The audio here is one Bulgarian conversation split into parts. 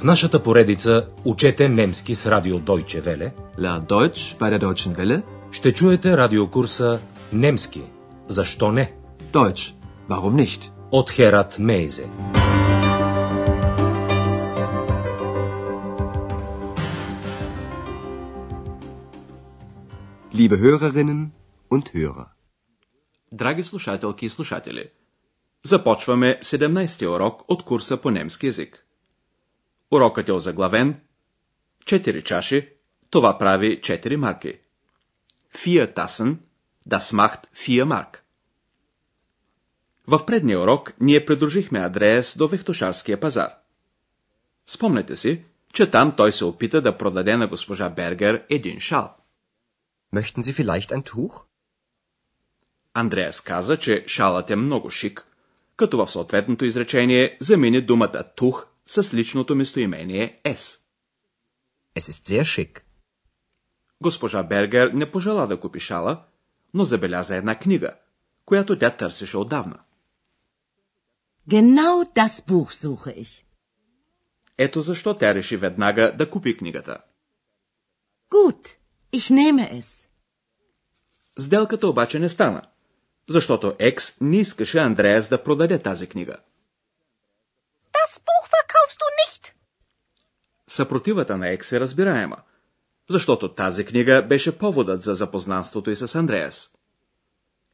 В нашата поредица Учете немски с радио Deutsche Welle Lern Deutsch bei der Deutschen Welle. ще чуете радиокурса Немски. Защо не? Deutsch. Warum nicht? От Херат Мейзе. Liebe Hörerinnen und Hörer. Драги слушателки и слушатели, започваме 17-ти урок от курса по немски язик. Урокът е озаглавен 4 чаши, това прави 4 марки. 4 Tassen, das macht 4 Mark. В предния урок ние придружихме Андреас до Вехтошарския пазар. Спомнете си, че там той се опита да продаде на госпожа Бергер един шал. Möchten Sie vielleicht ein Tuch? Андреас каза, че шалът е много шик, като в съответното изречение замени думата тух с личното местоимение S. Es ist sehr schick. Госпожа Бергер не пожела да купи шала, но забеляза една книга, която тя търсеше отдавна. Genau das Buch suche ich. Ето защо тя реши веднага да купи книгата. Gut, ich nehme es. Сделката обаче не стана, защото Екс не искаше Андреас да продаде тази книга. Das Buch verkaufst du nicht. Съпротивата на Екс е разбираема, защото тази книга беше поводът за запознанството и с Андреас.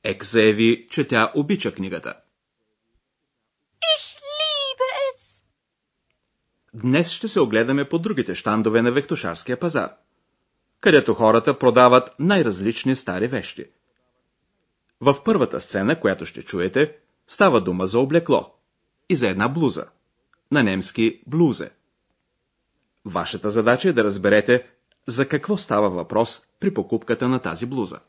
Екс заяви, че тя обича книгата. Ich liebe es. Днес ще се огледаме по другите щандове на Вехтошарския пазар, където хората продават най-различни стари вещи. В първата сцена, която ще чуете, става дума за облекло и за една блуза. На немски блузе. Вашата задача е да разберете за какво става въпрос при покупката на тази блуза.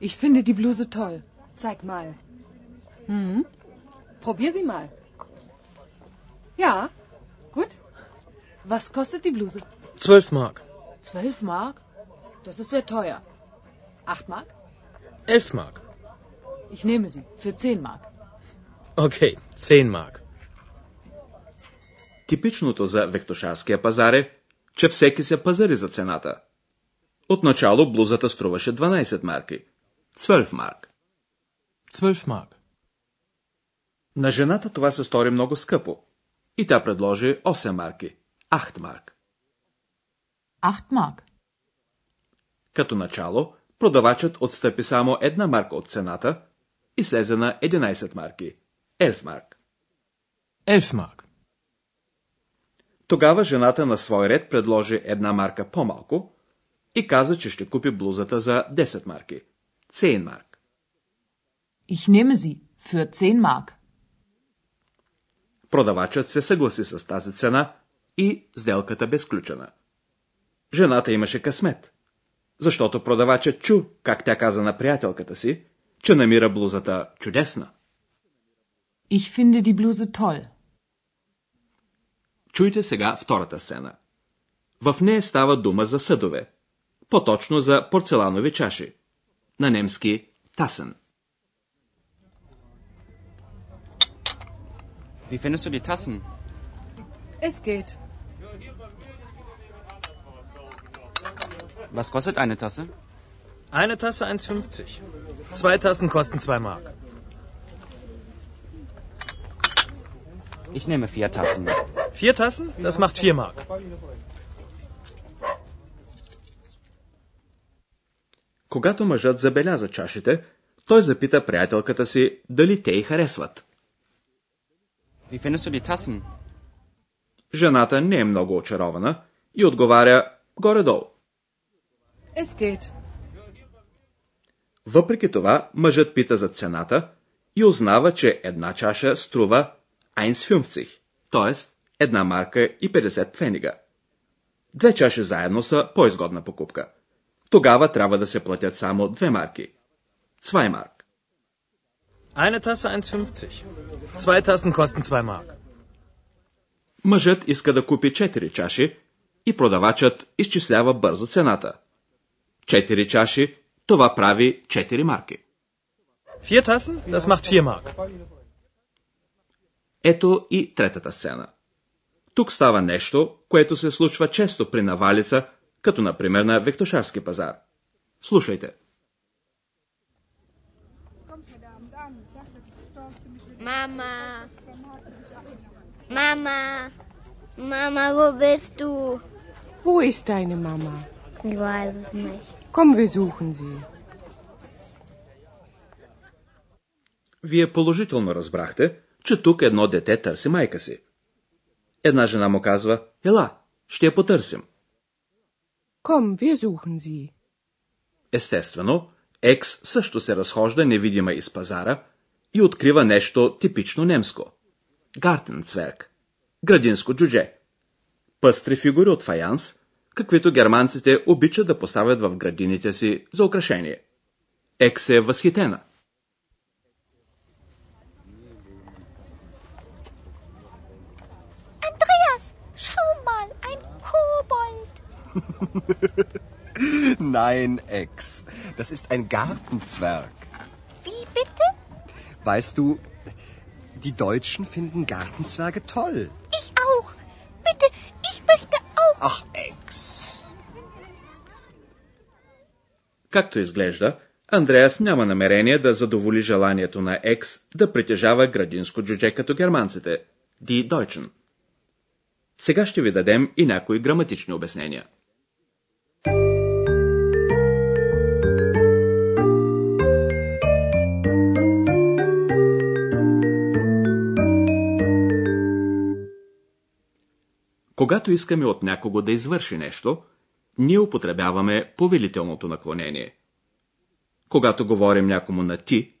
Ich finde die Bluse toll. Zeig mal. Hm? Probier sie mal. Ja, gut. Was kostet die Bluse? 12 Mark. Zwölf Mark? Das ist sehr teuer. Acht Mark? 11 Mark. Ich nehme sie. Für zehn Mark. Okay, 10 Mark. Типичното за Вектошарския пазар е, че всеки се пазари за цената. Отначало блузата струваше 12 марки. 12 марк. 12 Mark. На жената това се стори много скъпо. И тя предложи 8 марки. 8 марк. Acht Mark. Като начало, продавачът отстъпи само една марка от цената и слезе на 11 марки. 11 марк. 11 Mark. Тогава жената на свой ред предложи една марка по-малко и каза, че ще купи блузата за 10 марки. 10 марк. Ich nehme sie für zehn Mark. Продавачът се съгласи с тази цена и сделката бе сключена. Жената имаше късмет, защото продавачът чу, как тя каза на приятелката си, че намира блузата чудесна. Ich finde die Bluse toll. Чуйте сега втората сцена. В нея става дума за съдове, по-точно за порцеланови чаши. На немски тасен. Wie findest du die Tassen? Es geht. Was kostet eine Tasse? Eine Tasse 1,50. Zwei Tassen kosten 2 Mark. Ich nehme vier Tassen. Vier Tassen? Das macht 4 Mark. Когато мъжът забеляза чашите, той запита приятелката си дали те й харесват. Wie findest du die Tassen? Жената не е много очарована и отговаря горе-долу. Es geht. Въпреки това, мъжът пита за цената и узнава, че една чаша струва 1,50, т.е. една марка и 50 пфенига. Две чаши заедно са по-изгодна покупка. Тогава трябва да се платят само две марки. 2 марк. Eine Tasse 1,50. Zwei Tassen kosten 2 Mark. Мъжът иска да купи 4 чаши и продавачът изчислява бързо цената. 4 чаши, това прави 4 марки. Vier Tassen? Das macht 4 Mark. Ето и третата сцена. Тук става нещо, което се случва често при навалица, като например на Вектошарски пазар. Слушайте. Mama. Mama. Mama, wo bist du? Wo ist deine Mama? Ich weiß es nicht. Komm, wir suchen sie. Вие положително разбрахте, че тук едно дете търси майка си. Една жена му казва, ела, ще я потърсим. Komm, wir suchen sie. Естествено, Екс също се разхожда невидима из пазара и открива нещо типично немско. Гартенцверк. Градинско джудже. Пъстри фигури от фаянс, каквито германците обичат да поставят в градините си за украшение. Екс е възхитена. Andreas, schau mal, ein Kobold. Nein, Ex. Das ist ein Gartenzwerg. Wie bitte? Weißt du, die Deutschen finden Gartenzwerge toll. Ich auch. Bitte, ich möchte auch. Ach, Ex. Както изглежда, Андреас няма намерение да задоволи желанието на Екс да притежава градинско джудже като германците – Die Deutschen. Сега ще ви дадем и някои граматични обяснения. Когато искаме от някого да извърши нещо, ние употребяваме повелителното наклонение. Когато говорим някому на ти,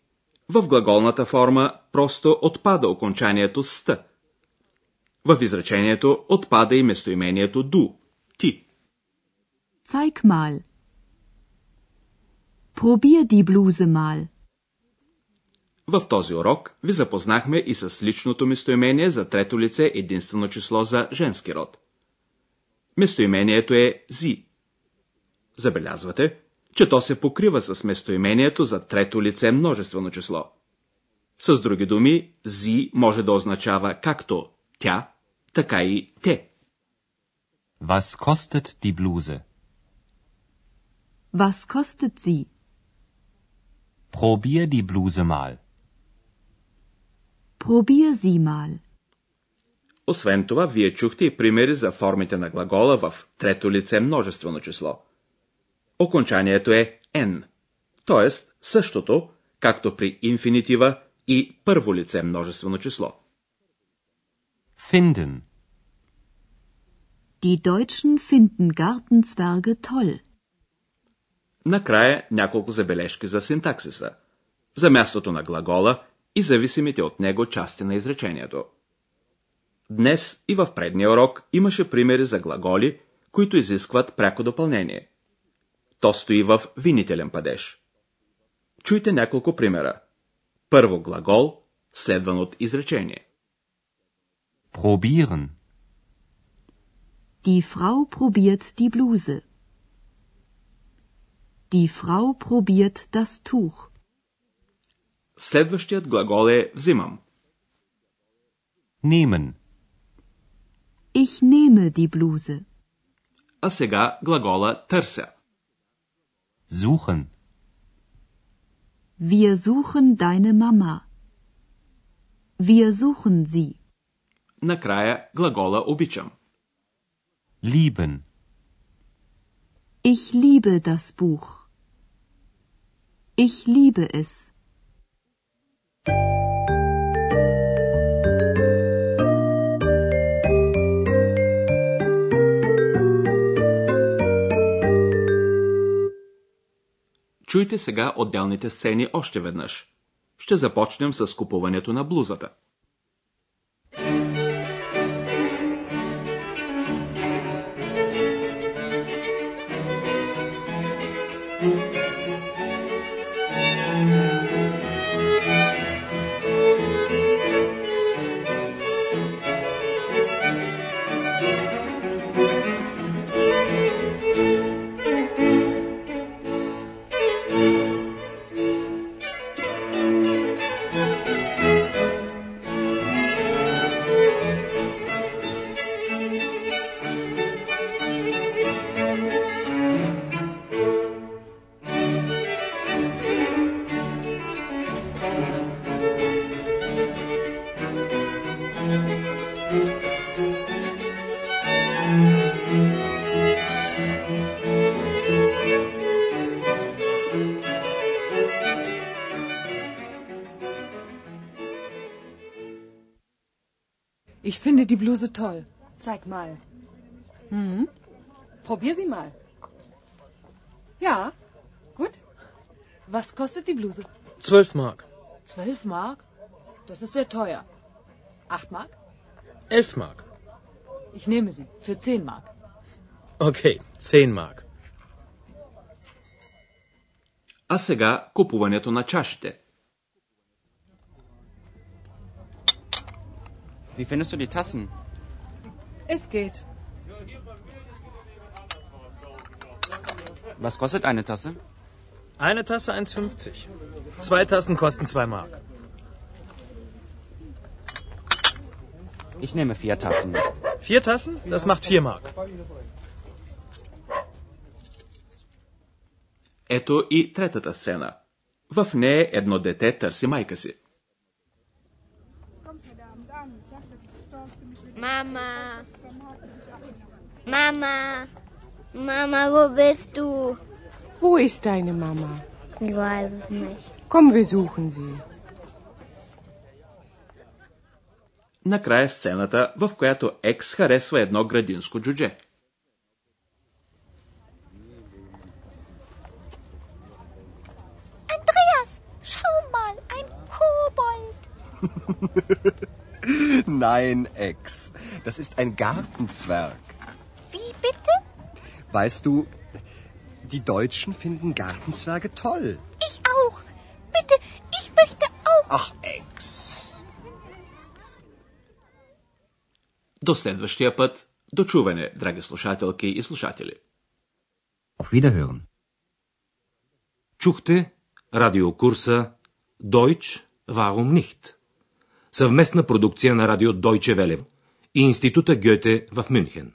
в глаголната форма просто отпада окончанието ст. В изречението отпада и местоимението ду, ти. Zeig mal. Probier die Bluse mal. В този урок ви запознахме и с личното местоимение за трето лице единствено число за женски род. Местоимението е зи. Забелязвате, че то се покрива с местоимението за трето лице множествено число. С други думи, зи може да означава както тя, така и те. Was kostet die Bluse? Was kostet sie? Probier die Bluse mal. Probier sie mal. Освен това, вие чухте и примери за формите на глагола в трето лице множествено число. Окончанието е n, т.е. същото, както при инфинитива и първо лице множествено число. Finden. Die Deutschen finden Gartenzwerge toll. Накрая няколко забележки за синтаксиса, за мястото на глагола и зависимите от него части на изречението. Днес и в предния урок имаше примери за глаголи, които изискват пряко допълнение. То стои в винителен падеж. Чуйте няколко примера. Първо глагол, следван от изречение. Probieren. Die Frau probiert die Bluse. Die Frau probiert das Tuch. Следващият глагол е взимам. Nehmen. Ich nehme die Bluse. А сега глагола търся. Suchen. Wir suchen deine Mama. Wir suchen sie. Накрая глагола обичам. Lieben. Ich liebe das Buch. Ich liebe es. Чуйте сега отделните сцени още веднъж. Ще започнем с купуването на блузата. finde die Bluse toll. Zeig mal. Hm? Probier sie mal. Ja, gut. Was kostet die Bluse? 12 Mark. Zwölf Mark? Das ist sehr teuer. Acht Mark? 11 Mark. Ich nehme sie. Für zehn Mark. Okay, 10 Mark. А сега купуването на чашите. Wie findest du die Tassen? Es geht. Was kostet eine Tasse? Eine Tasse 1,50. Zwei Tassen kosten 2 Mark. Ich nehme vier Tassen. Vier Tassen? Das macht 4 Mark. Ето и третата сцена. В нея едно дете търси майка си. Mama. Mama. Mama, wo bist du? Wo ist deine Mama? Ich weiß es nicht. Komm, wir suchen sie. Накрая сцената, в която Екс харесва едно градинско джудже. Andreas, schau mal, ein Kobold. Nein, Ex. Das ist ein Gartenzwerg. Wie bitte? Weißt du, die Deutschen finden Gartenzwerge toll. Ich auch. Bitte, ich möchte auch. Ach, Ex. До следващия път, до чуване, драги слушателки и слушатели. Auf Wiederhören. Чухте радиокурса Deutsch, warum nicht? Съвместна продукция на радио Deutsche Welle и Института Гьоте в Мюнхен.